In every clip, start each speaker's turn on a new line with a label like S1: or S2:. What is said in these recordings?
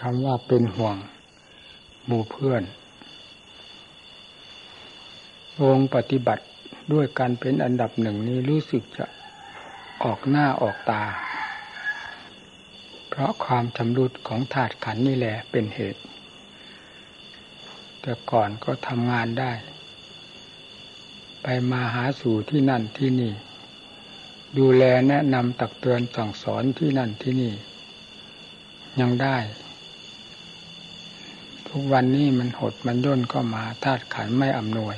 S1: คำว่าเป็นห่วงหมู่เพื่อนวงปฏิบัติด้วยการเป็นอันดับหนึ่งนี้รู้สึกจะออกหน้าออกตา เพราะความชำรุดของถาดขันนี่แหละเป็นเหตุ แต่ก่อนก็ทำงานได้ ไปมาหาสู่ที่นั่นที่นี่ ดูแลแนะนำตักเตือนสั่งสอนที่นั่นที่นี่ ยังได้ ทุกวันนี้มันหดมันย่นก็มาธาตุขันไม่อำนวย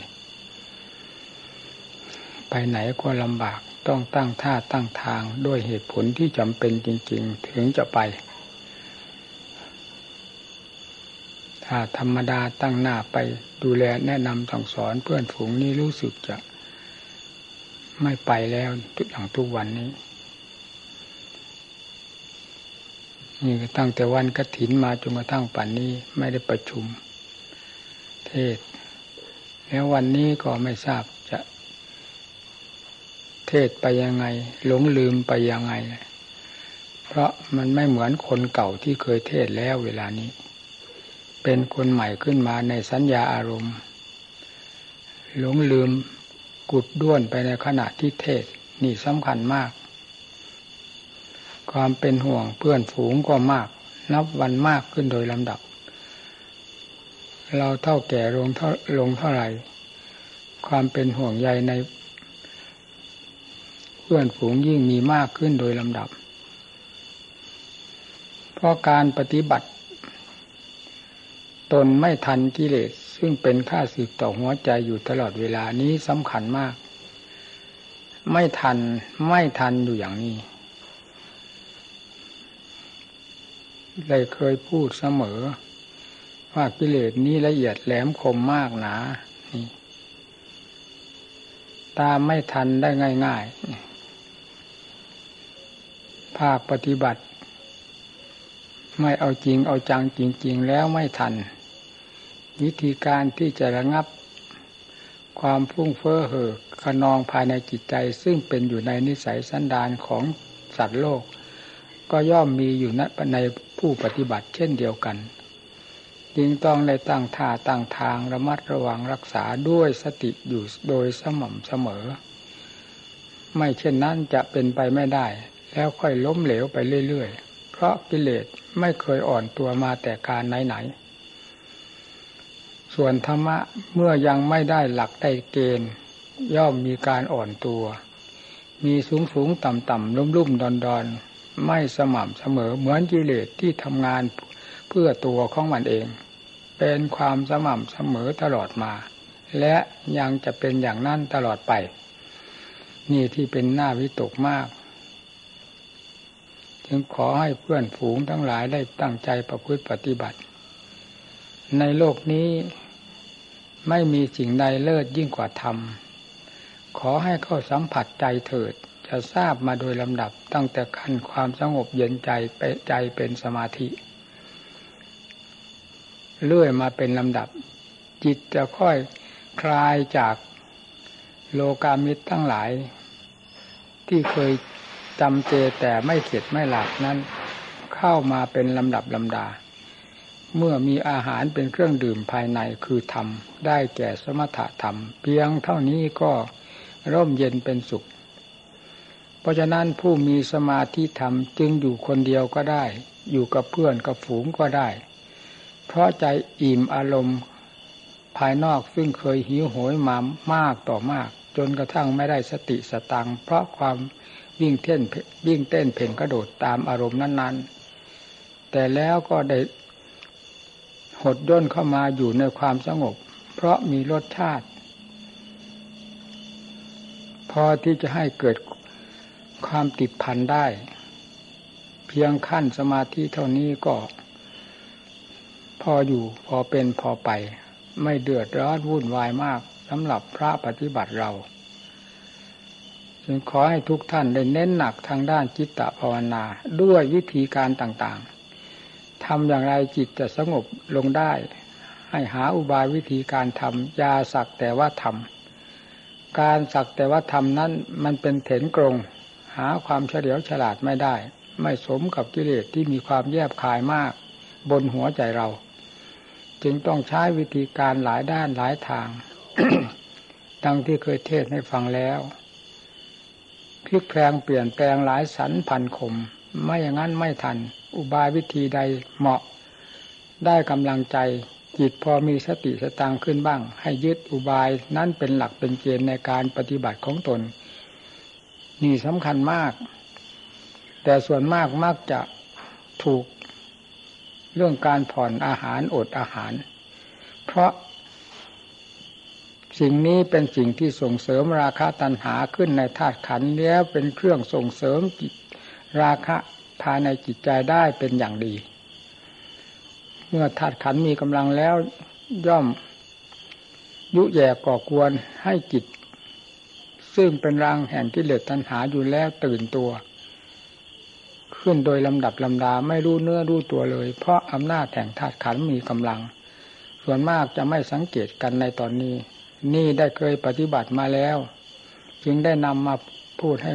S1: ไปไหนก็ลำบากต้องตั้งท่าตั้งทางด้วยเหตุผลที่จำเป็นจริง ๆ ถึงจะไป ถ้าธรรมดาตั้งหน้าไปดูแลแนะนำสั่งสอนเพื่อนฝูงนี้รู้สึกจะไม่ไปแล้วทุกอย่างทุกวันนี้ นี่ตั้งแต่วันกระถินมาจนกระทั่งป่านนี้ไม่ได้ประชุม เทศ แล้ววันนี้ก็ไม่ทราบจะ เทศไปยังไง หลงลืมไปยังไง เพราะมันไม่เหมือนคนเก่าที่เคยเทศแล้วเวลานี้ เป็นคนใหม่ขึ้นมาในสัญญาอารมณ์ หลงลืมกุดด้วนไปในขณะที่เทศ นี่สำคัญมาก ความเป็นห่วงเพื่อนฝูงก็มาก นับวันมากขึ้นโดยลำดับ เราเท่าแก่ลงเท่าลงเท่าไหร่ ความเป็นห่วงใยใน เพื่อนฝูงยิ่งมีมากขึ้นโดยลำดับ เพราะการปฏิบัติ ตนไม่ทันกิเลสซึ่งเป็นค่าสึกต่อหัวใจอยู่ตลอดเวลานี้สำคัญมาก ไม่ทันไม่ทันอยู่อย่างนี้ ได้เคยพูดเสมอ ว่ากิเลสนี้ละเอียดแหลมคมมากหนาตามไม่ทันได้ง่ายๆ ภาคปฏิบัติ ไม่เอาจริงเอาจังจริง ๆ แล้วไม่ทัน วิธีการที่จะระงับ ความพุ่งเฟ้อเหอขนองภายในจิตใจ ซึ่งเป็นอยู่ในนิสัยสันดานของสัตว์โลก ก็ย่อมมีอยู่ในผู้ปฏิบัติเช่นเดียวกันจึงต้องในตั้งท่าตั้งทางระมัดระวังรักษาด้วยสติอยู่โดยสม่ำเสมอ ไม่เช่นนั้นจะเป็นไปไม่ได้ แล้วค่อยล้มเหลวไปเรื่อยๆ เพราะกิเลสไม่เคยอ่อนตัวมาแต่การไหนๆ ส่วนธรรมะเมื่อยังไม่ได้หลักได้เกณฑ์ ย่อมมีการอ่อนตัว มีสูงสูงต่ำต่ำลุ่มลุ่มดอนดอน ไม่สม่ำเสมอเหมือนกิเลสที่ทำงานเพื่อตัวของมันเอง เป็นความสม่ำเสมอตลอดมา และยังจะเป็นอย่างนั้นตลอดไป นี่ที่เป็นหน้าวิตกมาก จึงขอให้เพื่อนฝูงทั้งหลายได้ตั้งใจประพฤติปฏิบัติ ในโลกนี้ไม่มีสิ่งใดเลิศยิ่งกว่าธรรม ขอให้เข้าสัมผัสใจเถิด จะทราบมาโดยลำดับตั้งแต่ขั้นความสงบเย็นใจไปใจเป็นสมาธิ เลื่อยมาเป็นลำดับ จิตจะค่อยคลายจากโลกามิตรทั้งหลาย ที่เคยจำเจแต่ไม่เข็ดไม่หลับนั้น เข้ามาเป็นลำดับลำดา เมื่อมีอาหารเป็นเครื่องดื่มภายในคือธรรม ได้แก่สมถะธรรม เพียงเท่านี้ก็ร่มเย็นเป็นสุข เพราะฉะนั้นผู้มีสมาธิธรรมจึงอยู่คนเดียวก็ได้ อยู่กับเพื่อนกับฝูงก็ได้ เพราะใจอิ่มอารมณ์ภายนอกซึ่งเคยหิวโหยมามากต่อมาก จนกระทั่งไม่ได้สติสตังเพราะความวิ่งเต้นวิ่งเต้นเพ่งกระโดดตามอารมณ์นั้นๆ แต่แล้วก็ได้หดย่นเข้ามาอยู่ในความสงบ เพราะมีรสชาติ พอที่จะให้เกิด ความติดพันได้ เพียงขั้นสมาธิเท่านี้ก็ พออยู่พอเป็นพอไป ไม่เดือดร้อนวุ่นวายมากสำหรับพระปฏิบัติเราจึงขอให้ทุกท่านได้เน้นหนักทางด้านจิตตภาวนาด้วยวิธีการต่างๆทำอย่างไรจิตจะสงบลงได้ ให้หาอุบายวิธีการทำยาสักแต่ว่าทำการสักแต่ว่าทำนั้นมันเป็นเถนกรง หาความเฉลียวฉลาดไม่ได้ ไม่สมกับกิเลสที่มีความแยบคายมาก บนหัวใจเรา จึงต้องใช้วิธีการหลายด้านหลายทางดังที่เคยเทศให้ฟังแล้วพลิกแพลงเปลี่ยนแปลงหลายสันพันคม ไม่อย่างนั้นไม่ทัน อุบายวิธีใดเหมาะ ได้กำลังใจจิตพอมีสติสตางขึ้นบ้าง ให้ยึดอุบายนั่นเป็นหลักเป็นเกณฑ์ในการปฏิบัติของตน นี่สำคัญมาก แต่ส่วนมากมักจะถูกเรื่องการผ่อนอาหารอดอาหาร เพราะสิ่งนี้เป็นสิ่งที่ส่งเสริมราคะตัณหาขึ้นในธาตุขันแล้วเป็นเครื่องส่งเสริมจิตราคะภายในจิตใจได้เป็นอย่างดี เมื่อธาตุขันมีกำลังแล้วย่อมยุแย่ก่อกวนให้จิต ซึ่งเป็นรางแห่งกิเลสตัณหาอยู่แล้วตื่นตัว ขึ้นโดยลำดับลำดาไม่รู้เนื้อรู้ตัวเลย เพราะอำนาจแห่งธาตุขันมีกำลัง ส่วนมากจะไม่สังเกตกันในตอนนี้ นี่ได้เคยปฏิบัติมาแล้ว จึงได้นำมาพูดให้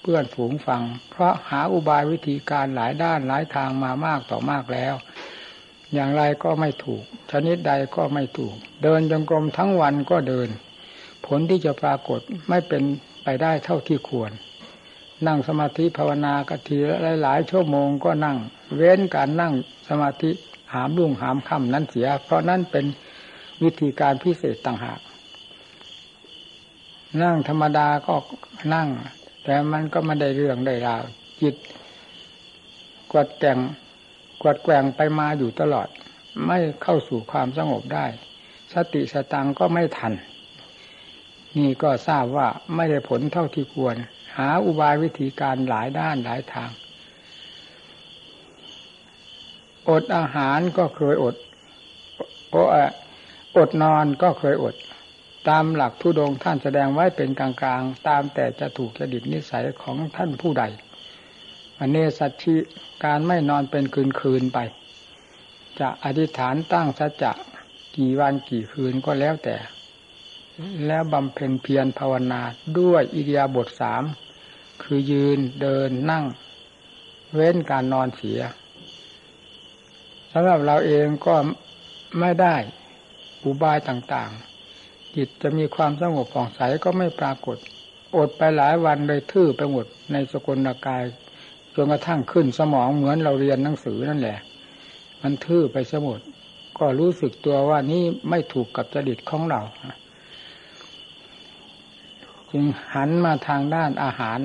S1: เพื่อนฝูงฟัง เพราะหาอุบายวิธีการหลายด้านหลายทางมามากต่อมากแล้วอย่างไรก็ไม่ถูก ชนิดใดก็ไม่ถูก เดินจงกรมทั้งวันก็เดิน ผลที่จะปรากฏไม่เป็นไปได้เท่าที่ควร นั่งสมาธิภาวนากะทีหลายๆชั่วโมงก็นั่ง เว้นการนั่งสมาธิหามรุ่งหามค่ำนั้นเสีย เพราะนั่นเป็นวิธีการพิเศษต่างหาก นั่งธรรมดาก็นั่ง แต่มันก็ไม่ได้เรื่องได้ราว จิต กวดแกงกวดแกงไปมาอยู่ตลอด ไม่เข้าสู่ความสงบได้ สติสตังก็ไม่ทัน นี่ก็ทราบว่าไม่ได้ผลเท่าที่ควร หาอุบายวิธีการหลายด้านหลายทาง อดอาหารก็เคยอดออดนอนก็เคยอด ตามหลักทุดงท่านแสดงไว้เป็นกลางๆ ตามแต่จะถูกจดิตนิสัยของท่านผู้ใดอเนสัชิการไม่นอนเป็นคืนคืนไป จะอธิษฐานตั้งสัจจะกี่วันกี่คืนก็แล้วแต่ แล้วบำเพ็ญเพียรภาวนาด้วยอิเดียบทสามคือยืนเดินนั่ง เว้นการนอนเสียสำหรับเราเองก็ไม่ได้อุบายต่างๆ จิตจะมีความสงบผ่องใสก็ไม่ปรากฏ อดไปหลายวันเลยทื่อไปหมดในสกุลกายจนกระทั่งขึ้นสมองเหมือนเราเรียนหนังสือนั่นแหละ มันทื่อไปสมดก็รู้สึกตัวว่านี่ไม่ถูกกับจริตของเรา จึงหันมาทางด้านอาหาร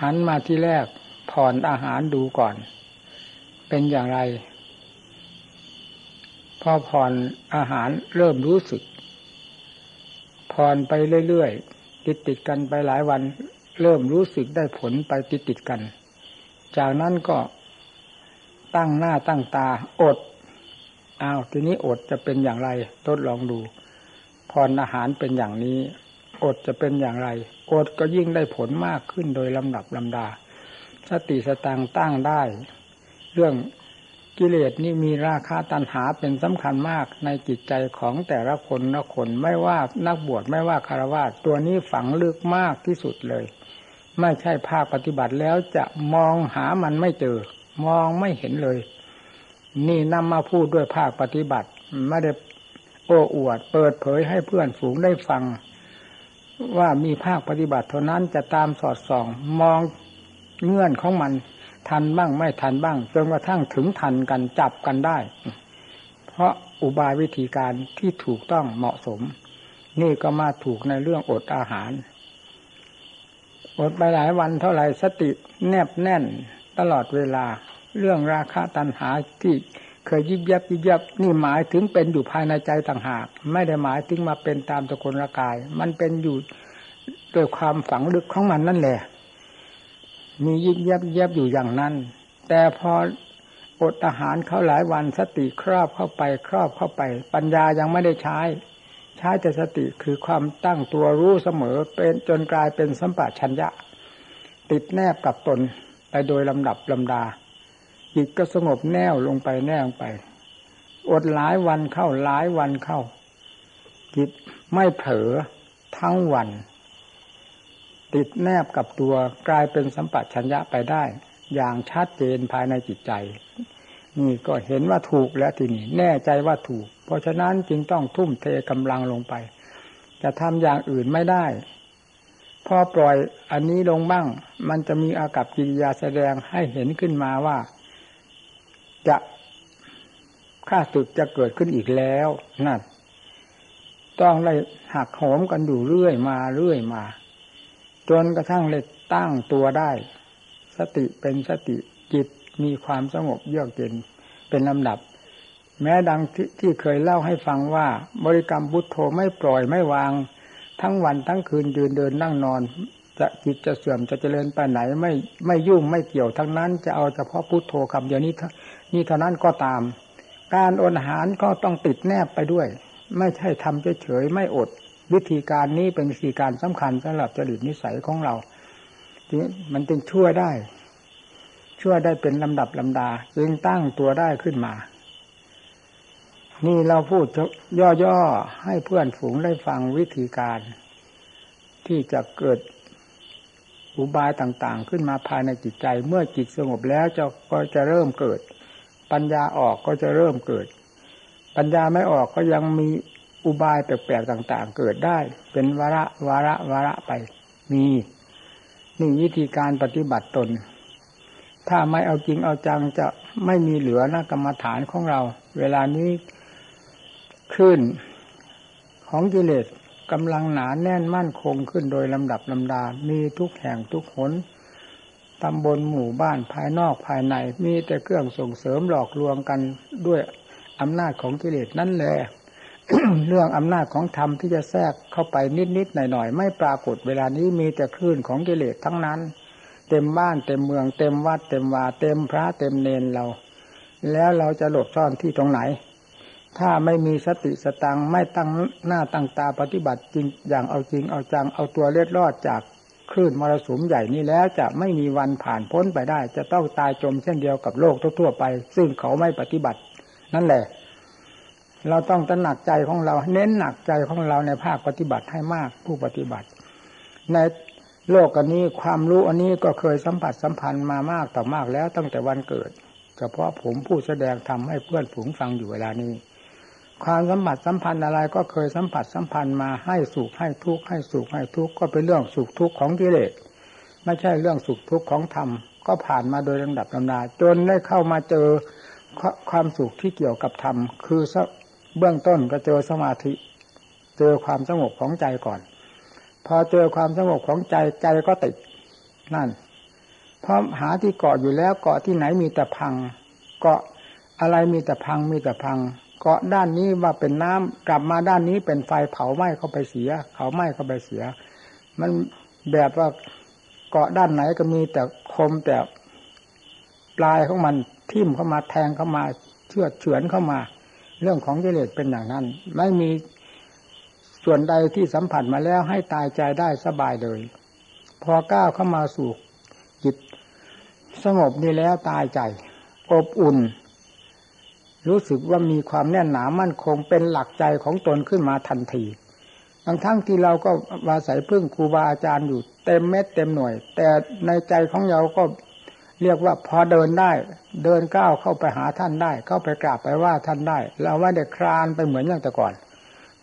S1: หันมาที่แรกผ่อนอาหารดูก่อน เป็นอย่างไร พอผ่อนอาหารเริ่มรู้สึก ผ่อนไปเรื่อยๆติดติดกันไปหลายวัน เริ่มรู้สึกได้ผลไปติดติดกัน จากนั้นก็ตั้งหน้าตั้งตาอดอ้าวทีนี้อดจะเป็นอย่างไร ทดลองดูผ่อนอาหารเป็นอย่างนี้ อดจะเป็นอย่างไร อดก็ยิ่งได้ผลมากขึ้นโดยลำดับลำดา สติสตางตั้งได้ เรื่องกิเลสนี่มีราคาตันหาเป็นสำคัญมากในจิตใจของแต่ละคนละคนไม่ว่านักบวชไม่ว่าคารวะตัวนี้ฝังลึกมากที่สุดเลย ไม่ใช่ภาคปฏิบัติแล้วจะมองหามันไม่เจอ มองไม่เห็นเลย นี่นำมาพูดด้วยภาคปฏิบัติไม่ได้โอ้อวด เปิดเผยให้เพื่อนฝูงได้ฟัง ว่ามีภาคปฏิบัติเท่านั้นจะตามสอดส่อง มองเงื่อนของมันทันบ้างไม่ทันบ้างจนกระทั่งถึงทันกันจับกันได้ เพราะอุบายวิธีการที่ถูกต้องเหมาะสม นี่ก็มาถูกในเรื่องอดอาหาร อดไปหลายวันเท่าไหร่สติแนบแน่นตลอดเวลา เรื่องราคาตันหาที่ เคยยิบยับยิบยับนี่หมายถึงเป็นอยู่ภายในใจต่างหาก ไม่ได้หมายถึงมาเป็นตามตะกลร่างกาย มันเป็นอยู่โดยความฝังลึกของมันนั่นแหละ มียิบยับยับอยู่อย่างนั้น แต่พออดอาหารเขาหลายวันสติครอบเข้าไปครอบเข้าไป ปัญญายังไม่ได้ใช้ ใช้แต่สติคือความตั้งตัวรู้เสมอเป็นจนกลายเป็นสัมปชัญญะ ติดแนบกับตนไปโดยลำดับลำดา จิตก็สงบแน่วลงไปแน่วไป อดหลายวันเข้าหลายวันเข้า จิตไม่เผลอทั้งวัน ติดแนบกับตัวกลายเป็นสัมปัชัญญะไปได้ อย่างชัดเจนภายในจิตใจ นี่ก็เห็นว่าถูกแล้วทีนี้แน่ใจว่าถูก เพราะฉะนั้นจึงต้องทุ่มเทกำลังลงไป จะทำอย่างอื่นไม่ได้พอปล่อยอันนี้ลงบ้าง มันจะมีอากับกิริยาแสดงให้เห็นขึ้นมาว่า จะค่าศึกจะเกิดขึ้นอีกแล้วนั่นต้องเลยหักโหมกันอยู่เรื่อยมาเรื่อยมา จนกระทั่งเลยตั้งตัวได้ สติเป็นสติจิตมีความสงบเยือกเย็นเป็นลำดับ แม้ดังทที่เคยเล่าให้ฟังว่า บริกรรมบุตโธไม่ปล่อยไม่วาง ทั้งวันทั้งคืนยืนเดินนั่งนอน จะจิตจะเสื่อมจะเจริญไปไหน ไม่ไม่ยุ่งไม่เกี่ยวทั้งนั้น จะเอาเฉพาะพุทโธคำเดียวนี้นี่เท่านั้นก็ตาม การอดอาหารก็ต้องติดแนบไปด้วย ไม่ใช่ทำเฉยๆไม่อด วิธีการนี้เป็นวิธีการสำคัญสำหรับจริตนิสัยของเราทีมันจึงช่วยได้ ช่วยได้เป็นลำดับลำดาจึงตั้งตัวได้ขึ้นมา นี่เราพูดย่อๆให้เพื่อนฝูงได้ฟังวิธีการ ที่จะเกิด อุบายต่างๆ ขึ้นมาภายในจิตใจ เมื่อจิตสงบแล้วจะก็จะเริ่มเกิด ปัญญาออกก็จะเริ่มเกิด ปัญญาไม่ออกก็ยังมีอุบายแปลกๆต่างๆ เกิดได้ เป็นวาระวาระวาระไป มีนี่วิธีการปฏิบัติตน ถ้าไม่เอาจริงเอาจังจะไม่มีเหลือนะกรรมฐานของเรา เวลานี้ขึ้นของกิเลส กำลังหนาแน่นมั่นคงขึ้นโดยลำดับลำดา มีทุกแห่งทุกหนตำบลหมู่บ้านภายนอกภายใน มีแต่เครื่องส่งเสริมหลอกลวงกันด้วยอำนาจของกิเลสนั่นแหละเรื่องอำนาจของธรรมที่จะแทรกเข้าไปนิดๆหน่อยๆไม่ปรากฏเวลานี้มีแต่คลื่นของกิเลสทั้งนั้น เต็มบ้านเต็มเมืองเต็มวัดเต็มวาเต็มพระเต็มเนนเรา แล้วเราจะหลบซ่อนที่ตรงไหน ถ้าไม่มีสติสตังไม่ตั้งหน้าตั้งตาปฏิบัติจริงอย่างเอาจริงเอาจังเอาตัวเล็ดรอดจากคลื่นมรสุมใหญ่นี้แล้วจะไม่มีวันผ่านพ้นไปได้ จะต้องตายจมเช่นเดียวกับโลกทั่วๆไป ซึ่งเขาไม่ปฏิบัติ นั่นแหละ เราต้องตระหนักใจของเรา เน้นหนักใจของเราในภาคปฏิบัติให้มากผู้ปฏิบัติ ในโลกอันนี้ความรู้อันนี้ก็เคยสัมผัสสัมพันธ์มามากต่อมากแล้วตั้งแต่วันเกิด เฉพาะผมผู้แสดงทำให้เพื่อนฝูงฟังอยู่เวลานี้ ความสัมผัสสัมพันธ์อะไรก็เคยสัมผัสสัมพันธ์มาให้สุขให้ทุกข์ให้สุขให้ทุกข์ก็เป็นเรื่องสุขทุกข์ของกิเลสไม่ใช่เรื่องสุขทุกข์ของธรรมก็ผ่านมาโดยลำดับลำดาจนได้เข้ามาเจอความสุขที่เกี่ยวกับธรรมคือเบื้องต้นก็เจอสมาธิ เจอความสงบของใจก่อน พอเจอความสงบของใจใจก็ติดนั่นเพราะหาที่เกาะอยู่แล้วเกาะที่ไหนมีแต่พัง เกาะอะไรมีแต่พังมีแต่พัง เกาะด้านนี้ว่าเป็นน้ำกลับมาด้านนี้เป็นไฟเผาไหม้เข้าไปเสียเขาไหม้เข้าไปเสีย มันแบบว่าเกาะด้านไหนก็มีแต่คมแต่ปลายของมันทิ่มเข้ามาแทงเข้ามาเชือดเฉือนเข้ามา เรื่องของกิเลสเป็นอย่างนั้น ไม่มีส่วนใดที่สัมผัสมาแล้วให้ตายใจได้สบายเลย พอก้าวเข้ามาสู่จิตสงบนี่แล้วตายใจ อบอุ่น รู้สึกว่ามีความแน่นหนามั่นคงเป็นหลักใจของตนขึ้นมาทันทีบางทั้งที่เราก็วาศัยพึ่งครูบาอาจารย์อยู่เต็มเม็ดเต็มหน่วย แต่ในใจของเราก็เรียกว่าพอเดินได้ เดินก้าวเข้าไปหาท่านได้ เข้าไปกราบไปว่าท่านได้ เราไม่ได้คลานไปเหมือนอย่างแต่ก่อน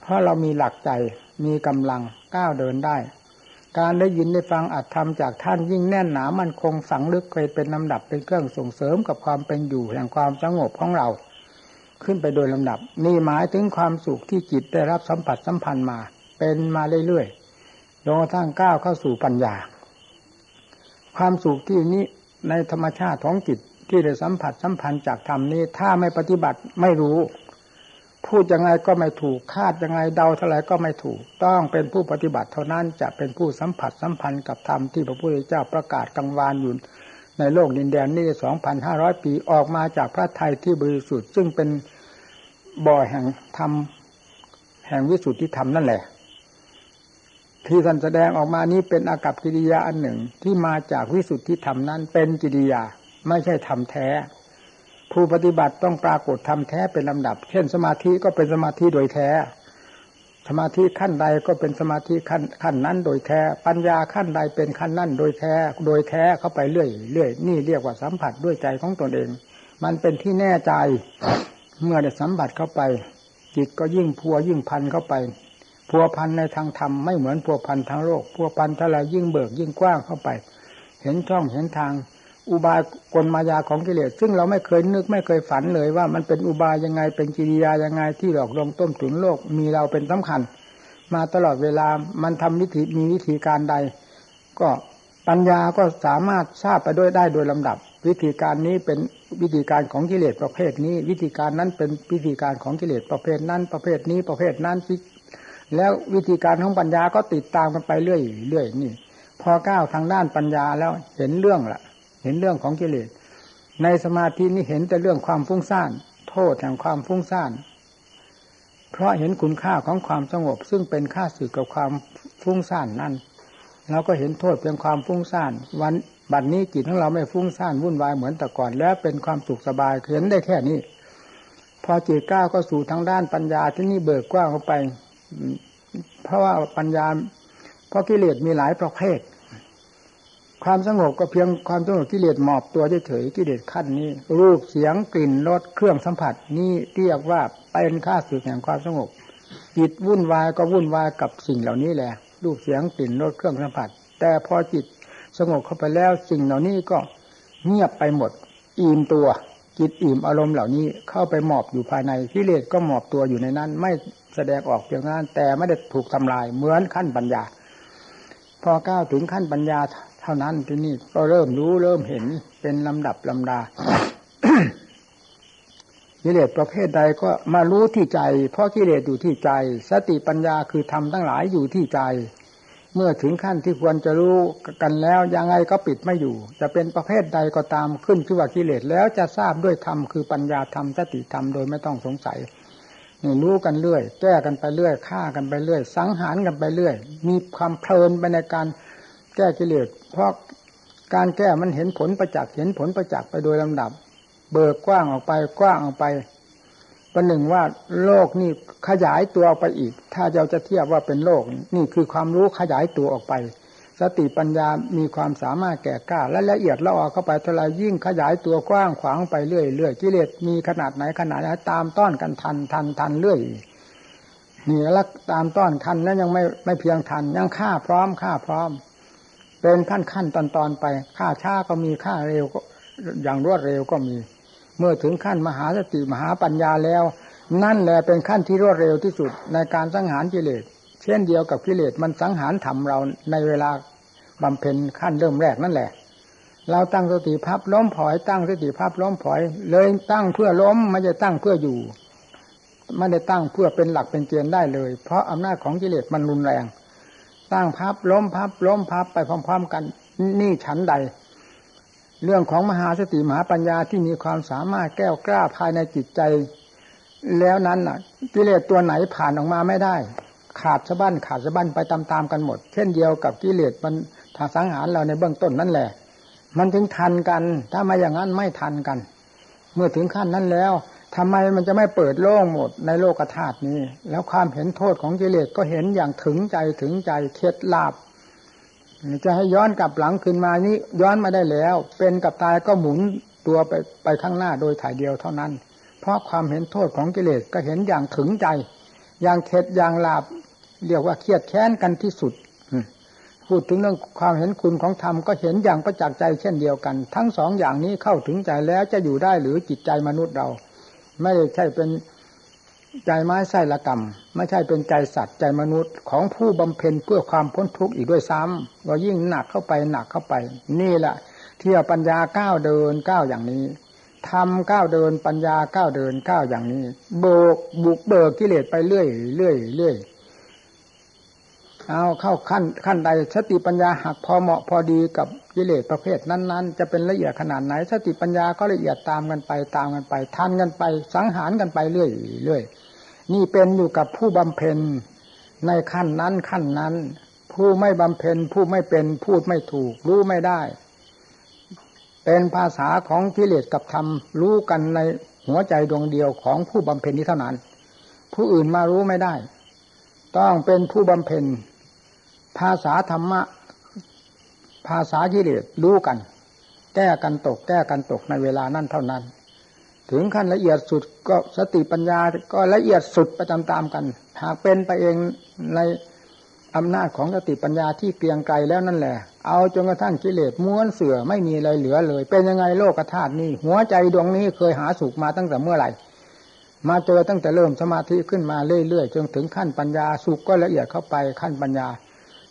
S1: เพราะเรามีหลักใจมีกำลังก้าวเดินได้ การได้ยินได้ฟังอัดทำจากท่านยิ่งแน่นหนามันคงฝังลึกเคยเป็นลำดับเป็นเครื่องส่งเสริมกับความเป็นอยู่แห่งความสงบของเรา ขึ้นไปโดยลำดับ นี่หมายถึงความสุขที่จิตได้รับสัมผัสสัมพันธ์มา เป็นมาเรื่อยๆจนกระทั่งก้าวเข้าสู่ปัญญา ความสุขที่นี้ในธรรมชาติของจิตที่ได้สัมผัสสัมพันธ์จากธรรมนี้ ถ้าไม่ปฏิบัติไม่รู้ พูดยังไงก็ไม่ถูกคาดยังไงเดาเท่าไรก็ไม่ถูก ต้องเป็นผู้ปฏิบัติเท่านั้นจะเป็นผู้สัมผัสสัมพันธ์กับธรรมที่พระพุทธเจ้าประกาศกังวานอยู่ ในโลกดินแดนนี้สองพันห้าร้อยปีออกมาจากพระไทยที่บริสุทธิ์ซึ่งเป็นบ่อแห่งธรรมแห่งวิสุทธิธรรมนั่นแหละ ที่ท่านแสดงออกมานี้เป็นอากับกิริยาอันหนึ่งที่มาจากวิสุทธิธรรมนั้นเป็นกิริยาไม่ใช่ธรรมแท้ ผู้ปฏิบัติต้องปรากฏธรรมแท้เป็นลำดับ เช่นสมาธิก็เป็นสมาธิโดยแท้ สมาธิขั้นใดก็เป็นสมาธิขั้นขั้นนั้นโดยแท้ปัญญาขั้นใดเป็นขั้นนั้นโดยแท้โดยแท้เข้าไปเรื่อยเรื่อยนี่เรียกว่าสัมผัสด้วยใจของตนเอง มันเป็นที่แน่ใจเมื่อได้สัมผัสเข้าไป จิตก็ยิ่งพัวยิ่งพันเข้าไปพัวพันในทางธรรมไม่เหมือนพัวพันทางโลกพัวพันเท่าไรยิ่งเบิกยิ่งกว้างเข้าไป เห็นช่องเห็นทาง อุบายกลมายาของกิเลสซึ่งเราไม่เคยนึกไม่เคยฝันเลยว่ามันเป็นอุบายยังไงเป็นกิริยายังไงที่หลอกลวงต้มตุ๋นโลกมีเราเป็นสำคัญ มาตลอดเวลามันทำวิธีมีวิธีการใด ก็ปัญญาก็สามารถทราบไปด้วยได้โดยลำดับ วิธีการนี้เป็นวิธีการของกิเลสประเภทนี้ วิธีการนั้นเป็นวิธีการของกิเลสประเภทนั้นประเภทนี้ประเภทนั้นแล้ววิธีการของปัญญาก็ติดตามกันไปเรื่อยเรื่อยนี่ พอก้าวทางด้านปัญญาแล้วเห็นเรื่องละ เห็นเรื่องของกิเลส ในสมาธินี้เห็นแต่เรื่องความฟุ้งซ่าน โทษแห่งความฟุ้งซ่าน เพราะเห็นคุณค่าของความสงบ ซึ่งเป็นค่าสื่อกับความฟุ้งซ่านนั่นเราก็เห็นโทษเพียงความฟุ้งซ่าน วันบัดนนี้จิตของเราไม่ฟุ้งซ่านวุ่นวายเหมือนแต่ก่อน แล้วเป็นความสุขสบายเห็นได้แค่นี้ พอจิตก้าวก็สู่ทางด้านปัญญาที่นี่เบิกกว้างเข้าไป เพราะว่าปัญญา เพราะกิเลสมีหลายประเภท ความสงบก็เพียงความสงบกิเลสหมอบตัวเฉยๆกิเลสขั้นนี้ รูปเสียงกลิ่นรสเครื่องสัมผัสนี่เรียกว่าเป็นค่าสึกแห่งความสงบจิตวุ่นวายก็วุ่นวายกับสิ่งเหล่านี้แหละ รูปเสียงกลิ่นรสเครื่องสัมผัส แต่พอจิตสงบเข้าไปแล้วสิ่งเหล่านี้ก็เงียบไปหมด อิ่มตัว จิตอิ่มอารมณ์เหล่านี้เข้าไปหมอบอยู่ภายในกิเลสก็หมอบตัวอยู่ในนั้น ไม่แสดงออกเพียงนั้นแต่ไม่ได้ถูกทำลายเหมือนขั้นปัญญา พอก้าวถึงขั้นปัญญา เท่านั้นที่นี่ก็เริ่มรู้เริ่มเห็นเป็นลำดับลำดากิเลสประเภทใดก็มารู้ที่ใจ เพราะกิเลสอยู่ที่ใจ สติปัญญาคือธรรมทั้งหลายอยู่ที่ใจ เมื่อถึงขั้นที่ควรจะรู้กันแล้วยังไงก็ปิดไม่อยู่ จะเป็นประเภทใดก็ตามขึ้นชื่อว่ากิเลสแล้วจะทราบด้วยธรรมคือปัญญาธรรมสติธรรมโดยไม่ต้องสงสัยนี่รู้กันเรื่อย แก้กันไปเรื่อยฆ่ากันไปเรื่อย สังหารกันไปเรื่อย มีความเพลินไปในการ แก้กิเลสเพราะการแก้มันเห็นผลประจักษ์เห็นผลประจักษ์ไปโดยลำดับ เบิกกว้างออกไปกว้างออกไปประหนึ่งว่าโลกนี่ขยายตัวออกไปอีก ถ้าเราจะเทียบว่าเป็นโลกนี่คือความรู้ขยายตัวออกไป สติปัญญามีความสามารถแก่กล้า และละเอียดละออเข้าไปเท่าไรยิ่งขยายตัวกว้างขวางไปเรื่อยเรื่อยกิเลสมีขนาดไหนขนาดไหนตามต้อนกันทันทันทันเรื่อยนี่แล้วตามต้อนทันแล้วยังไม่ไม่เพียงทันยังฆ่าพร้อมฆ่าพร้อม เป็นขั้นขั้นตอนตอนไปฆ่าช้าก็มีฆ่าเร็วก็อย่างรวดเร็วก็มี เมื่อถึงขั้นมหาสติมหาปัญญาแล้ว นั่นแหละเป็นขั้นที่รวดเร็วที่สุดในการสังหารกิเลส เช่นเดียวกับกิเลสมันสังหารทำเราในเวลาบำเพ็ญขั้นเริ่มแรกนั่นแหละ เราตั้งสติพับล้มผอยตั้งสติพับล้มผอย เลยตั้งเพื่อล้มไม่ได้ตั้งเพื่ออยู่ไม่ได้ตั้งเพื่อเป็นหลักเป็นเกณฑ์ได้เลย เพราะอำนาจของกิเลสมันรุนแรง ตั้งพับล้มพับล้มพับไปพร้อมๆกัน นี่ฉันใด เรื่องของมหาสติมหาปัญญาที่มีความสามารถแก้วกล้าภายในจิตใจ แล้วนั้นน่ะ กิเลสตัวไหนผ่านออกมาไม่ได้ ขาดสะบั้นขาดสะบั้นไปตามๆกันหมด เช่นเดียวกับกิเลสมันทางสังหารเราในเบื้องต้นนั่นแหละ มันถึงทันกัน ถ้ามาอย่างนั้นไม่ทันกัน เมื่อถึงขั้นนั้นแล้ว ทำไมมันจะไม่เปิดโล่งหมดในโลกธาตุนี้ แล้วความเห็นโทษของกิเลสก็เห็นอย่างถึงใจถึงใจเคล็ดลาบจะให้ย้อนกลับหลังขึ้นมานี้ย้อนมาได้แล้ว เป็นกับตายก็หมุนตัวไปไปข้างหน้าโดยถ่ายเดียวเท่านั้น เพราะความเห็นโทษของกิเลสก็เห็นอย่างถึงใจ อย่างเท็ดอย่างลาบเรียกว่าเครียดแค้นกันที่สุดพูดถึงเรื่องความเห็นคุณของธรรมก็เห็นอย่างประจักษ์ใจเช่นเดียวกัน ทั้งสองอย่างนี้เข้าถึงใจแล้วจะอยู่ได้หรือจิตใจมนุษย์เรา ไม่ใช่เป็นใจไม้ไส้ละกรรม ไม่ใช่เป็นใจสัตว์ใจมนุษย์ของผู้บำเพ็ญเพื่อความพ้นทุกข์อีกด้วยซ้ำก็ยิ่งหนักเข้าไปหนักเข้าไป นี่แหละที่ปัญญาก้าวเดินก้าวอย่างนี้ทำก้าวเดินปัญญาก้าวเดินก้าวอย่างนี้ โบกบุกเบิกกิเลสไปเรื่อยเรื่อยเรื่อย เอาเข้าขั้นขั้นใดสติปัญญาหักพอเหมาะพอดีกับกิเลสประเภทนั้น ๆ จะเป็นละเอียดขนาดไหน สติปัญญาก็ละเอียดตามกันไปตามกันไปทันกันไป สังหารกันไปเรื่อยเรื่อยนี่เป็นอยู่กับผู้บำเพ็ญในขั้นนั้นขั้นนั้น ผู้ไม่บำเพ็ญผู้ไม่เป็นพูดไม่ถูก รู้ไม่ได้ เป็นภาษาของกิเลสกับธรรมรู้กันในหัวใจดวงเดียวของผู้บำเพ็ญนี้เท่านั้น ผู้อื่นมารู้ไม่ได้ ต้องเป็นผู้บำเพ็ญ ภาษาธรรมะ ภาษากิเลสรู้กัน แก้กันตก แก้กันตกในเวลานั้นเท่านั้น ถึงขั้นละเอียดสุดก็สติปัญญาก็ละเอียดสุดไปตามๆกัน หากเป็นไปเองในอำนาจของสติปัญญาที่เกรียงไกลแล้วนั่นแหละ เอาจนกระทั่งกิเลสม้วนเสือไม่มีอะไรเหลือเลย เป็นยังไงโลกธาตุนี้ หัวใจดวงนี้เคยหาสุขมาตั้งแต่เมื่อไหร่ มาเจอตั้งแต่เริ่มสมาธิขึ้นมาเรื่อยๆจนถึงขั้นปัญญาสุขก็ละเอียดเข้าไปขั้นปัญญา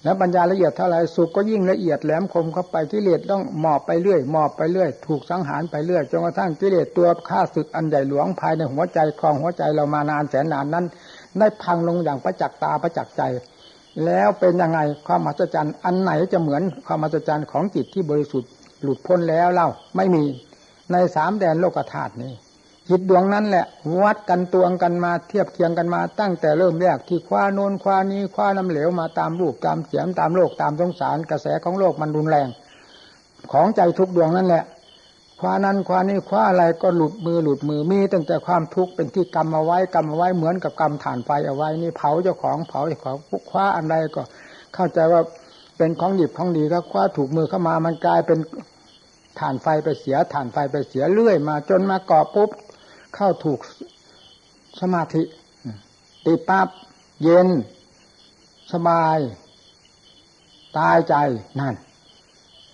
S1: แล้วปัญญาละเอียดเท่าไรสุขก็ยิ่งละเอียดแหลมคมเข้าไปกิเลสต้องหมอบไปเรื่อยหมอบไปเรื่อย ถูกสังหารไปเรื่อยจนกระทั่งกิเลสตัวฆ่าศึกอันใหญ่หลวงภายในหัวใจคลองหัวใจเรามานานแสนนานนั้น ได้พังลงอย่างประจักษ์ตาประจักษ์ใจ แล้วเป็นยังไงความมหัศจรรย์อันไหนจะเหมือนความมหัศจรรย์ของจิตที่บริสุทธิ์หลุดพ้นแล้วเล่าไม่มีในสามแดนโลกธาตุนี้ จิตดวงนั้นแหละ วัดกันตวงกันมาเทียบเคียงกันมาตั้งแต่เริ่มแรกที่คว้าโนนคว้านี้คว้าน้ำเหลวมาตามรูปตามเสียงตามโลกตามสงสารกระแสของโลกมันรุนแรง ของใจทุกดวงนั่นแหละคว้านั้นคว้านี้คว้าอะไรก็หลุดมือหลุดมือมีตั้งแต่ความทุกข์เป็นที่กรรมเอาไว้กรรมเอาไว้เหมือนกับกรรมฐานไฟเอาไว้นี่เผาเจ้าของเผาเจ้าของคว้าอันใดก็ เข้าใจว่าเป็นของดิบของดีก็คว้าถูกมือเข้ามามันกลายเป็นฐานไฟไปเสียฐานไฟไปเสียเรื่อยมาจนมาเกาะปุ๊บ เข้าถูกสมาธิติปั๊บเย็น สบาย ตายใจนั่น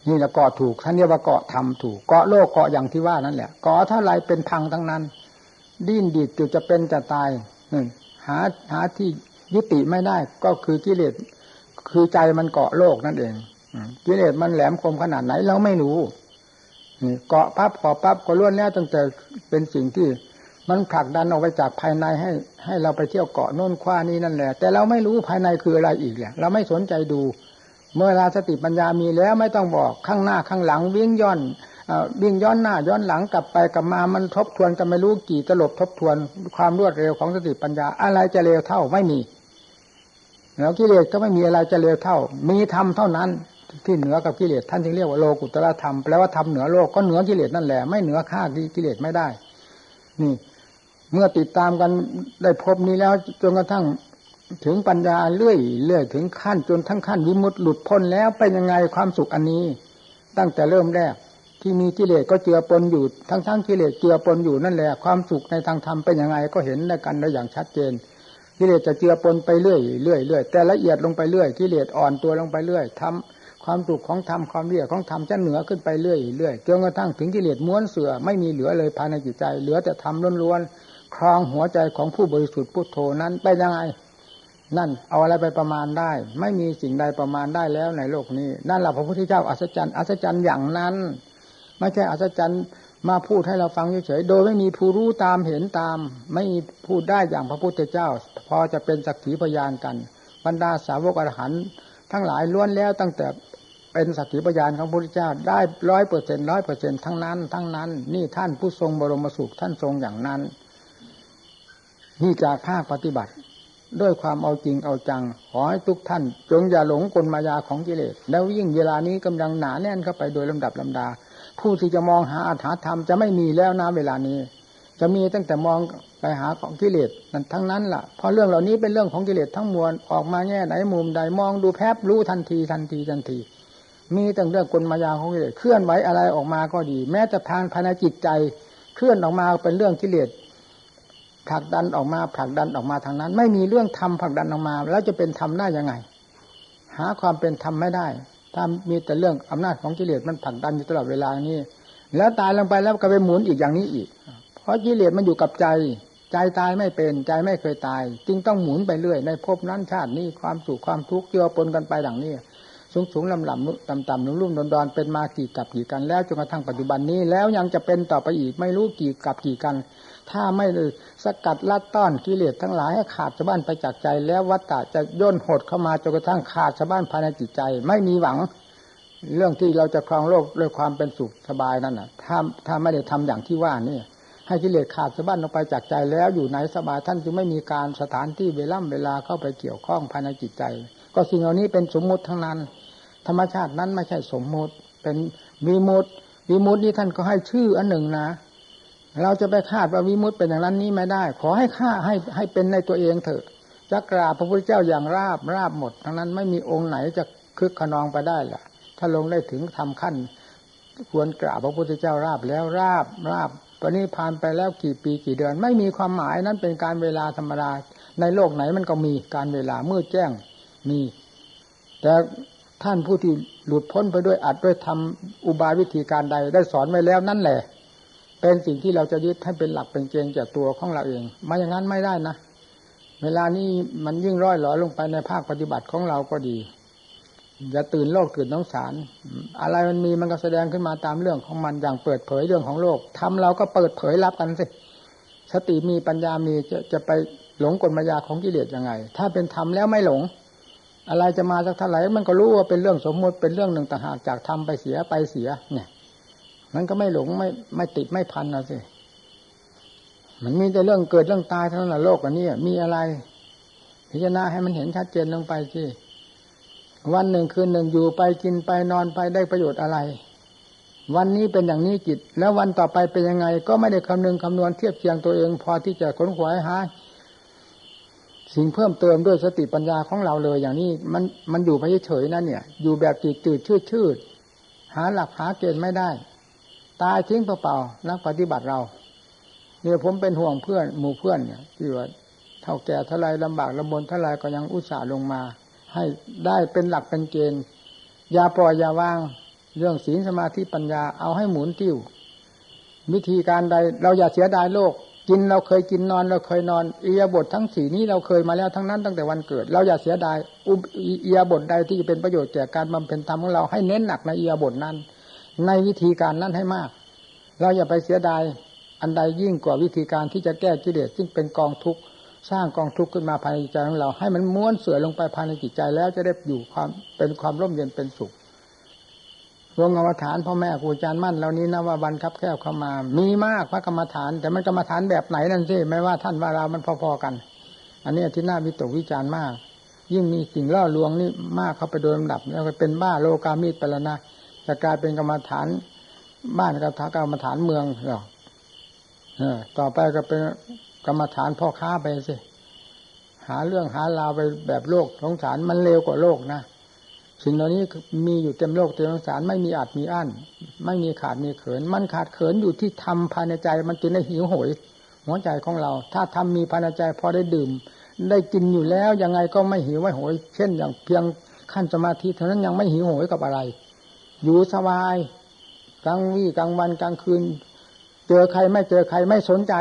S1: นี่ละเกาะถูกท่านเรียกว่าเกาะทำถูกเกาะโลกเกาะอย่างที่ว่านั่นแหละเกาะเท่าไรเป็นพังทั้งนั้น ดิ้นดีดจุดจะเป็นจะตายหาหาที่ยุติไม่ได้ ก็คือกิเลสคือใจมันเกาะโลกนั่นเองกิเลสมันแหลมคมขนาดไหนเราไม่รู้ เกาะปั๊บเกาะปั๊บก็ล้วนแล้วตั้งแต่เป็นสิ่งที่มันผลักดันออกไปจากภายในให้ ให้เราไปเที่ยวเกาะโน่นคว้านี้นั่นแหละ แต่เราไม่รู้ภายในคืออะไรอีกแหละเราไม่สนใจดู เมื่อราสติปัญญามีแล้วไม่ต้องบอกข้างหน้าข้างหลังวิ่งย้อนวิ่งย้อนหน้าย้อนหลังกลับไปกลับมามันทบทวนกันไม่รู้กี่ตลบทบทวนความรวดเร็วของสติปัญญาอะไรจะเร็วเท่าไม่มีแล้วกิเลสก็ไม่มีอะไรจะเร็วเท่า มีธรรมเท่านั้น ที่เหนือกับกิเลสท่านจึงเรียกว่าโลกุตระธรรมแปลว่าธรรมเหนือโลกก็เหนือกิเลสนั่นแหละไม่เหนือข้ากิเลสไม่ได้ นี่ เมื่อติดตามกันได้พบนี้แล้วจนกระทั่งถึงปัญญาเรื่อยเรื่อยถึงขั้นจนทั้งขั้นวิมุตติหลุดพ้นแล้วเป็นยังไงความสุขอันนี้ ตั้งแต่เริ่มแรกที่มีกิเลสก็เจือปนอยู่ทั้งทั้งกิเลสเจือปนอยู่นั่นแหละความสุขในทางธรรมเป็นยังไงก็เห็นได้กันได้อย่างชัดเจนกิเลสจะเจือปนไปเรื่อยเรื่อยเรื่อยแต่ละเอียดลงไปเรื่อยกิเลสอ่อนตัวลงไปเรื่อยทำ ความสุขของธรรมความเรียกของธรรมจะเหนือขึ้นไปเรื่อยเรื่อยจนกระทั่งถึงกิเลสม้วนเสือไม่มีเหลือเลยภายในจิตใจ เหลือแต่ธรรมล้วนๆครองหัวใจของผู้บริสุทธิ์พุทโธนั้นไปยังไงนั่นเอาอะไรไปประมาณได้ ไม่มีสิ่งใดประมาณได้แล้วในโลกนี้ นั่นแหละพระพุทธเจ้าอัศจรรย์อัศจรรย์อย่างนั้น ไม่ใช่อัศจรรย์มาพูดให้เราฟังเฉยๆโดยไม่มีผู้รู้ตามเห็นตาม ไม่พูดได้อย่างพระพุทธเจ้า พอจะเป็นสักขีพยานกัน บรรดาสาวกอรหันทั้งหลายล้วนแล้วตั้งแต่ เป็นสักขีพยานของพระพุทธเจ้าได้ร้อยเปอร์เซ็นร้อยเปอร์เซ็นทั้งนั้น ทั้งนั้น นี่ท่านผู้ทรงบรมสุขท่านทรงอย่างนั้น นี่จากภาคปฏิบัติ ด้วยความเอาจริงเอาจัง ขอให้ทุกท่าน จงอย่าหลงกลมายาของกิเลส แล้วยิ่งเวลานี้กำลังหนาแน่นเข้าไปโดยลำดับลำดา ผู้ที่จะมองหาอาถรรพ์จะไม่มีแล้วนะเวลานี้ จะมีตั้งแต่มองไปหาของกิเลสนั่นทั้งนั้นละ่ะเพราะเรื่องเหล่านี้เป็นเรื่องของกิเลสทั้งมวลออกมาแง่ไหนมุมใดมองดูแพบรู้ทันทีทันทีทันที มีตั้งเรื่องกลมายาของกิเลสเคลื่อนไหวอะไรออกมาก็ดี แม้จะทางภายในจิตใจ เคลื่อนออกมาเป็นเรื่องกิเลสผลักดันออกมาผลักดันออกมาทางนั้น ไม่มีเรื่องธรรมผลักดันออกมา แล้วจะเป็นธรรมได้ยังไง หาความเป็นธรรมไม่ได้ถ้ามีแต่เรื่องอำนาจของกิเลสมันผลักดันอยู่ตลอดเวลานี้ แล้วตายลงไปแล้วก็ไปหมุนอีกอย่างนี้อีก เพราะกิเลสมันอยู่กับใจ ใจตายไม่เป็นใจไม่เคยตาย จึงต้องหมุนไปเรื่อยในภพนั้นชาตินี้ความสุขความทุกข์เกี่ยวปนกันไปดังนี้ สูงสูงลำลำต่ำต่ำนุ่มนุ่มดอนดอนเป็นมากี่กับกี่กันแล้วจนกระทั่งปัจจุบันนี้แล้วยังจะเป็นต่อไปอีกไม่รู้กี่กับกี่กัน ถ้าไม่สกัดลัดต้อนกิเลสทั้งหลายให้ขาดชาวบ้านไปจากใจ แล้ววัฏฏะจะย่นหดเข้ามาจนกระทั่งขาดชาวบ้านภายในจิตใจ ไม่มีหวัง เรื่องที่เราจะครองโลกด้วยความเป็นสุขสบายนั่นน่ะ ถ้าถ้าไม่ได้ทำอย่างที่ว่านี่ให้กิเลสขาดชาวบ้านออกไปจากใจแล้วอยู่ไหนสบายท่านจึงไม่มีการสถานที่เวล่ำเวลาเข้าไปเกี่ยวข้องภายในจิตใจ ก็สิ่งเหล่านี้เป็นสมมุติทั้งนั้น ธรรมชาตินั้นไม่ใช่สมมติ เป็นมีมุตติวิมุตตินี้ท่านก็ให้ชื่ออันหนึ่งนะ เราจะไปคาดว่าวิมุตติเป็นอย่างนั้นนี้ไม่ได้ ขอให้ข้าให้ให้เป็นในตัวเองเถอะจะกราบพระพุทธเจ้าอย่างราบราบหมด ทั้งนั้นไม่มีองค์ไหนจะคึกขนองไปได้ล่ะ ถ้าลงได้ถึงทำขั้น ควรกราบพระพุทธเจ้าราบแล้วราบราบตอนนี้ผ่านไปแล้วกี่ปีกี่เดือน ไม่มีความหมายนั้นเป็นการเวลาธรรมดาในโลกไหนมันก็มีการเวลาเมืดแจ้งมี แต่ ท่านผู้ที่หลุดพ้นไปด้วยอัดด้วยทำอุบายวิธีการใดได้สอนไว้แล้วนั่นแหละ เป็นสิ่งที่เราจะยึดให้เป็นหลักเป็นเกณฑ์แก่ตัวของเราเองไม่อย่างนั้นไม่ได้นะเวลานี้มันยิ่งร้อยหลอลงไปในภาคปฏิบัติของเราก็ดีอย่าตื่นโลกตื่นน้องสาร อะไรมันมีมันก็แสดงขึ้นมาตามเรื่องของมันอย่างเปิดเผยเรื่องของโลกทำเราก็เปิดเผยรับกันสิสติมีปัญญามีจะจะไปหลงกลมายาของกิเลสยังไง ถ้าเป็นธรรมแล้วไม่หลง อะไรจะมาสักเท่าไหร่มันก็รู้ว่าเป็นเรื่องสมมุติเป็นเรื่องหนึ่งต่างหากจากธรรมไปเสียไปเสีย เนี่ย มันก็ไม่หลงไม่ไม่ติดไม่พันนะสิมันมีแต่เรื่องเกิดเรื่องตายเท่านั้นโลกอันนี้มีอะไร พิจารณาให้มันเห็นชัดเจนลงไปสิวันหนึ่งคืนหนึ่งอยู่ไปกินไปนอนไปได้ประโยชน์อะไร วันนี้เป็นอย่างนี้จิต แล้ววันต่อไปเป็นยังไง ก็ไม่ได้คำนึงคำนวณเทียบเคียงตัวเอง พอที่จะค้นขวายหา สิ่งเพิ่มเติมด้วยสติปัญญาของเราเลย อย่างนี้มันมันอยู่ไปเฉยๆนั่นเนี่ย อยู่แบบจืดจืดชืดชืดหาหลักหาเกณฑ์ไม่ได้ ตายทิ้งเปล่าๆนักปฏิบัติเราเนี่ยผมเป็นห่วงเพื่อนหมู่เพื่อนเนี่ยที่ว่าเท่าแก่เท่าไรลำบากลำบนเท่าไรก็ยังอุตส่าห์ลงมา ให้ได้เป็นหลักเป็นเกณฑ์อย่าปล่อยอย่าวางเรื่องศีลสมาธิปัญญาเอาให้หมุนติ้ว วิธีการใดเราอย่าเสียดายโลก กินเราเคยกินนอนเราเคยนอนอียบททั้งสี่นี้เราเคยมาแล้วทั้งนั้นตั้งแต่วันเกิด เราอย่าเสียดายอุอียบทใดที่จะเป็นประโยชน์แก่การบำเพ็ญธรรมของเราให้เน้นหนักในอียบทนั้น ในวิธีการนั้นให้มาก เราอย่าไปเสียดายอันใดยิ่งกว่าวิธีการที่จะแก้กิเลสซึ่งเป็นกองทุกข์สร้างกองทุกข์ขึ้นมาภายในใจของเรา ให้มันม้วนเสื่อลงไปภายในจิตใจแล้วจะได้อยู่ความเป็นความร่มเย็นเป็นสุข รวมกรรมฐานพ่อแม่ครูอาจารย์มั่นเหล่านี้นะว่าบันครับแก้วเข้ามา มีมากพระกรรมฐาน แต่มันกรรมฐานแบบไหนนั่นสิไม่ว่าท่านว่าเรามันพอๆกัน อันนี้ที่น่าวิตกวิจารณ์มาก ยิ่งมีสิ่งล่อลวงนี่มากเข้าไปโดยลำดับ แล้วก็เป็นบ้าโลกามีดไปแล้วนะจะกลายเป็นกรรมฐานบ้านกับทากรรมฐานเมืองหรอเออต่อไปก็เป็นกรรมฐานพ่อค้าไปสิหาเรื่องหาราวไปแบบโลกสงสารมันเร็วกว่าโลกนะ สิ่งเหล่านี้มีอยู่เต็มโลกเต็มสงสารไม่มีอาจมีอั้นไม่มีขาดมีเขิน มันขาดเขินอยู่ที่ทำภายในใจ มันจึงได้หิวโหย หัวใจของเรา ถ้าทำมีภายในใจพอได้ดื่ม ได้กินอยู่แล้วยังไงก็ไม่หิวไม่โหย เช่นอย่างเพียงขั้นสมาธิเท่านั้นยังไม่หิวโหยกับอะไร อยู่สบายกลางวี่กลางวันกลางคืน เจอใครไม่เจอใครไม่สนใจ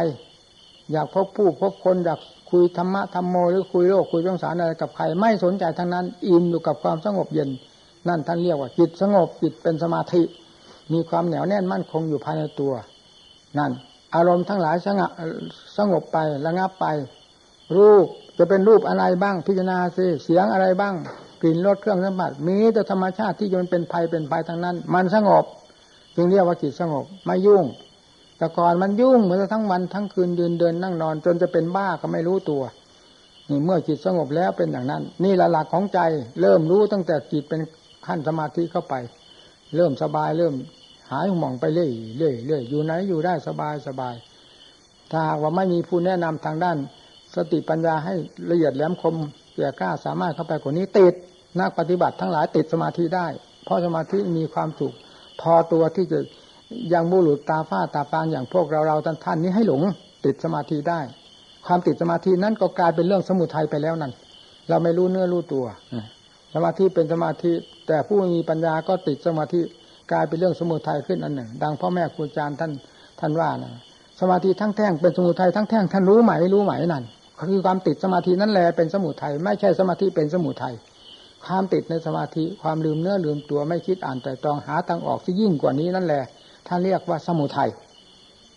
S1: อยากพบผู้พบคนอยากคุยธรรมะธรรมโมหรือคุยโลกคุยสงสารอะไรกับใครไม่สนใจทั้งนั้น อิ่มอยู่กับความสงบเย็น นั่นท่านเรียกว่าจิตสงบจิตเป็นสมาธิ มีความเหนียวแน่นมั่นคงอยู่ภายในตัว นั่น อารมณ์ทั้งหลายสงบสงบไประงับไป รูปจะเป็นรูปอะไรบ้างพิจารณาสิเสียงอะไรบ้างกลิ่นรสเครื่องสัมผัสมีแต่ธรรมชาติที่มันเป็นภัยเป็นภัยทั้งนั้น มันสงบ จึงเรียกว่าจิตสงบไม่ยุ่ง แต่ก่อนมันยุ่งเหมือนทั้งวันทั้งคืนยืนเดินนั่งนอน จนจะเป็นบ้าก็ไม่รู้ตัว นี่เมื่อจิตสงบแล้วเป็นอย่างนั้น นี่ละหลักของใจ เริ่มรู้ตั้งแต่จิตเป็นขั้นสมาธิเข้าไป เริ่มสบายเริ่มหายห่วงไปเรื่อยเรื่อยเรื่อยอยู่ไหนอยู่ได้สบายสบาย ถ้าว่าไม่มีผู้แนะนำทางด้าน สติปัญญาให้ละเอียดแหลมคมแก่กล้าสามารถเข้าไปกว่านี้ติดนักปฏิบัติทั้งหลายติดสมาธิได้ เพราะสมาธิมีความสุขพอตัวที่จะ ยังบุรุษตาฝ้าตาฟางอย่างพวกเราเราท่านท่านนี้ให้หลงติดสมาธิได้ ความติดสมาธินั้นก็กลายเป็นเรื่องสมุทัยไปแล้วนั่นเราไม่รู้เนื้อรู้ตัวสมาธิเป็นสมาธิ แต่ผู้มีปัญญาก็ติดสมาธิกลายเป็นเรื่องสมุทัยขึ้นอันหนึ่ง ดังพ่อแม่ครูอาจารย์ท่านท่านว่านะสมาธิทั้งแท่งเป็นสมุทัยทั้งแท่งท่านรู้ไหมรู้ไหมนั่นคือความติดสมาธินั่นแหละเป็นสมุทัยไม่ใช่สมาธิเป็นสมุทัยความติดในสมาธิความลืมเนื้อลืมตัวไม่คิดอ่านแต่ตรองหาทางออกที่ยิ่งกว่านี้นั่นแหละ ท่านเรียกว่าสมุทัย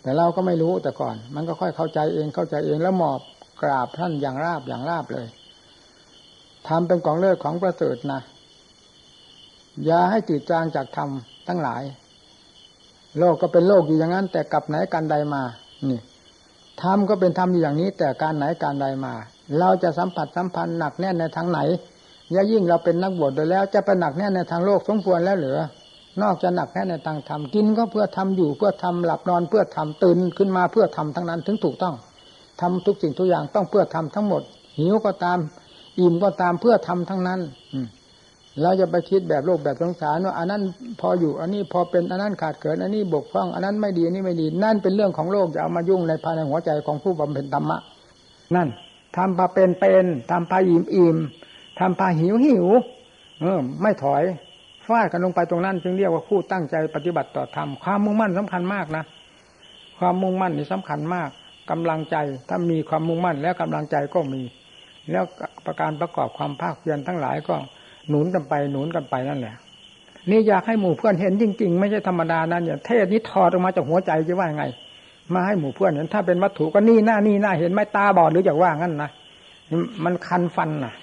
S1: แต่เราก็ไม่รู้แต่ก่อน มันก็ค่อยเข้าใจเองเข้าใจเองแล้วหมอบกราบท่านอย่างราบอย่างราบเลยทำเป็นของเลิศของประเสริฐนะอย่าให้จืดจางจากธรรมทั้งหลาย โลกก็เป็นโลกอยู่อย่างนั้น แต่กลับไหนการใดมานี่ธรรมก็เป็นธรรมอยู่อย่างนี้ แต่การไหนการใดมา เราจะสัมผัสสัมพันธ์หนักแน่นในทางไหนยิ่งเราเป็นนักบวชโดยแล้ว จะไปหนักแน่นในทางโลกสมควรแล้วเหรือ นอกจากหนักแน่ในทางธรรมกินก็เพื่อทำอยู่เพื่อทำหลับนอนเพื่อทำตื่นขึ้นมาเพื่อทำทั้งนั้นถึงถูกต้องทำทุกสิ่งทุกอย่างต้องเพื่อทำทั้งหมด หิวก็ตาม อิ่มก็ตามเพื่อทำทั้งนั้น อืเราจะไปคิดแบบโลกแบบสงสารว่าอันนั้นพออยู่อันนี้พอเป็นอันนั้นขาดเกินอันนี้บกพร่องอันนั้นไม่ดีอันนี้ไม่ดี นั่นเป็นเรื่องของโลกจะเอามายุ่งในภายในหัวใจของผู้บำเพ็ญธรรมะ นั่นทำพาเป็นเป็นทำพาอิ่มอิ่มทำพาหิวหิวเออไม่ถอย ฟาดกันลงไปตรงนั้น จึงเรียกว่าผู้ตั้งใจปฏิบัติต่อธรรมความมุ่งมั่นสำคัญมากนะ ความมุ่งมั่นนี่สำคัญมากกำลังใจถ้ามีความมุ่งมั่นแล้วกำลังใจก็มี แล้วประการประกอบความภาคเพียรทั้งหลายก็หนุนกันไปหนุนกันไปนั่นแหละนี่อยากให้หมู่เพื่อนเห็นจริง ๆ ไม่ใช่ธรรมดานะเนี่ยเทศนี้ถอดออกมาจากหัวใจจะว่าไง มาให้หมู่เพื่อนเห็นถ้าเป็นวัตถุก็นี่หน้านี่หน้าเห็นไหมตาบอดหรือจะว่างั้นนะมันคันฟันนะ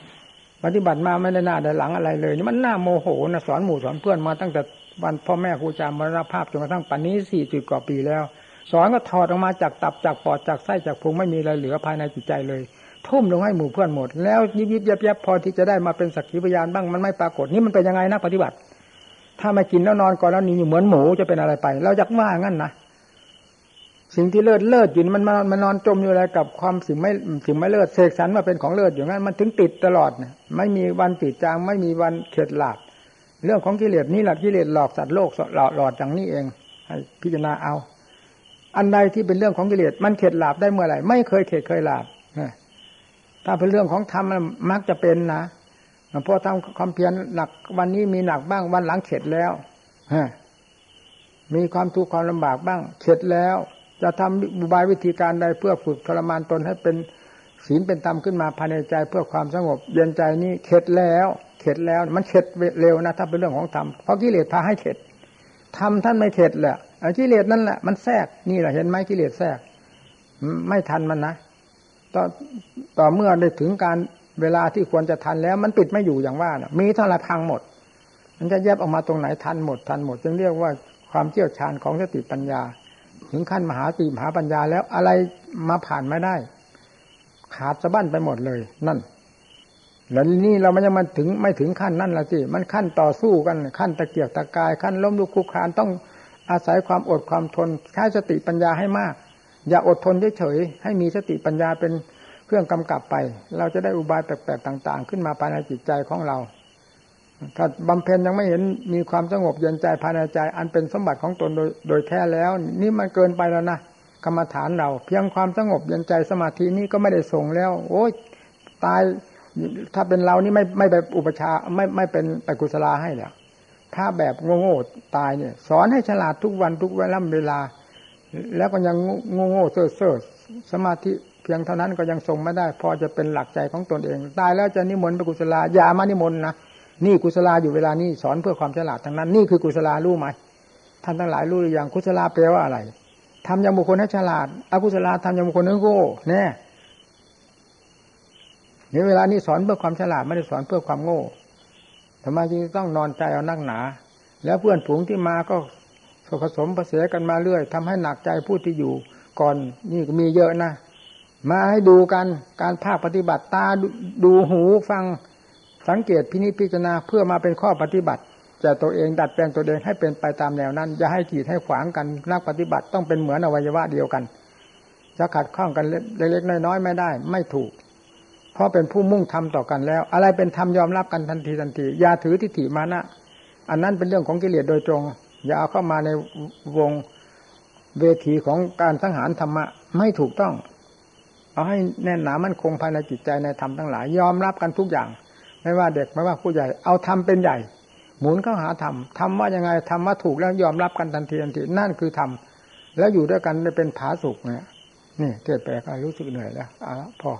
S1: ปฏิบัติมาไม่ได้หน้าได้หลังอะไรเลยนี่มันหน้าโมโหนะสอนหมู่สอนเพื่อนมาตั้งแต่วันพ่อแม่ครูอาจารย์มรณภาพจนกระทั่งปัจจุบันสี่สิบกว่าปีแล้ว สอนก็ถอดออกมาจากตับจากปอดจากไส้จากพุงไม่มีอะไรเหลือภายในจิตใจเลย ทุ่มลงให้หมู่เพื่อนหมด แล้วยิบยิบยับยับพอที่จะได้มาเป็นสักขีพยานบ้างมันไม่ปรากฏนี่มันเป็นยังไงนะปฏิบัติ ถ้าม่กินแล้วนอนก่อนแล้วนี่เหมือนหมูจะเป็นอะไรไป เราอยากว่างั้นนะ สิ่งที่เลิศเลิศอยู่มันมันมันนอนจมอยู่อะไรกับความสิ่งไม่สิ่งไม่เลิศเสกสรรมาเป็นของเลิศอย่างนั้นมันถึงติดตลอดไม่มีวันติดจางไม่มีวันเข็ดหลาบเรื่องของกิเลสนี่แหละกิเลสหลอกสัตว์โลกหลอกหลอดอย่างนี้เอง ให้พิจารณาเอา อันใดที่เป็นเรื่องของกิเลสมันเข็ดหลาบได้เมื่อไหร่ไม่เคยเข็ดเคยหลาบถ้าเป็นเรื่องของธรรมมักจะเป็นนะพอทำความเพียรหนักวันนี้มีหนักบ้างวันหลังเข็ดแล้วมีความทุกข์ความลำบากบ้าง เข็ดแล้ว จะทำบุบายวิธีการใดเพื่อฝึกทรมานตนให้เป็นศีลเป็นธรรมขึ้นมาภายในใจเพื่อความสงบเย็นใจนี้เข็ดแล้ว เข็ดแล้วมันเข็ดเร็วนะถ้าเป็นเรื่องของธรรมเพราะกิเลสพาให้เข็ดทำท่านไม่เข็ดแหละกิเลสนั่นแหละมันแทรกนี่แหละเห็นไหมกิเลสแทรกไม่ทันมันนะต่อต่อเมื่อได้ถึงการเวลาที่ควรจะทันแล้ว มันปิดไม่อยู่อย่างว่านะมีเท่าไรพังหมด มันจะแยบออกมาตรงไหนทันหมดทันหมดจึงเรียกว่าความเชี่ยวชาญของสติปัญญา ถึงขั้นมหาสตีมหาปัญญาแล้วอะไรมาผ่านไม่ได้ ขาดสะบั้นไปหมดเลยนั่น แล้วนี่เราไม่ยังมาถึงไม่ถึงขั้นนั่นละสิมันขั้นต่อสู้กันขั้นตะเกียกตะกาย ขั้นล้มลุกคลุกคลานต้องอาศัยความอดความทนใช้สติปัญญาให้มาก อย่าอดทนเฉยๆให้มีสติปัญญาเป็นเครื่องกำกับไป เราจะได้อุบายแปลกๆต่าง ๆ ขึ้นมาภายในจิตใจของเรา ถ้าบำเพ็ญยังไม่เห็นมีความสงบเย็นใจภายในใจ อันเป็นสมบัติของตนโดยโดยแท้แล้ว นี่มันเกินไปแล้วนะกรรมฐานเรา เพียงความสงบเย็นใจสมาธินี้ก็ไม่ได้ส่งแล้ว โอ้ยตายถ้าเป็นเรานี่ไม่ไม่ไปอุปชาไม่ไม่เป็นไปกุศลาให้แล้วถ้าแบบโง่ๆตายเนี่ย สอนให้ฉลาดทุกวันทุกเวลาเวลา แล้วก็ยังโง่โง่เซ่อเซ่อสมาธิเพียงเท่านั้นก็ยังทรงไม่ได้ พอจะเป็นหลักใจของตนเอง ตายแล้วจะนิมนต์ไปกุศลาอย่ามานิมนต์นะ นี่กุศลาอยู่เวลานี้สอนเพื่อความฉลาดทั้งนั้น นี่คือกุศลารู้ไหมท่านทั้งหลายรู้หรือยังกุศลาแปลว่าอะไรทำอย่างบุคคลให้ฉลาดอกุศลาทำอย่างบุคคลให้โง่แน่ในเวลานี้สอนเพื่อความฉลาดไม่ได้สอนเพื่อความโง่ทำไมจึงต้องนอนใจเอานักหนา แล้วเพื่อนฝูงที่มาก็ผสมผสมกันมาเรื่อยทำให้หนักใจผู้ที่อยู่ ก่อนนี่มีเยอะนะ มาให้ดูกันการภาคปฏิบัติตาดูหูฟัง สังเกตพินิจพิจารณาเพื่อมาเป็นข้อปฏิบัติจะตัวเองดัดแปลงตัวเองให้เป็นไปตามแนวนั้นอย่าให้กีดให้ขวางกันนักปฏิบัติต้องเป็นเหมือนอวัยวะเดียวกัน จะขัดข้องกันเล็กๆน้อยๆไม่ได้ ไม่ถูก เพราะเป็นผู้มุ่งทำต่อกันแล้ว อะไรเป็นธรรมยอมรับกันทันทีทันทีอย่าถือทิฏฐิมานะอันนั้นเป็นเรื่องของกิเลสโดยตรง อย่าเอาเข้ามาในวงเวทีของการสังหารธรรมะไม่ถูกต้อง เอาให้แน่นหนามั่นคงภายในจิตใจในธรรมทั้งหลาย ยอมรับกันทุกอย่าง ไม่ว่าเด็กไม่ว่าผู้ใหญ่เอาทำเป็นใหญ่ หมุนเข้าหาธรรมธรรมว่ายังไงธรรมว่าถูกแล้วยอมรับกันทันทีทันทีนั่นคือธรรมแล้วอยู่ด้วยกันได้เป็นผาสุกเนี่ยนี่เกิดแปก็รู้สึกเหนื่อยแล้วอะพอ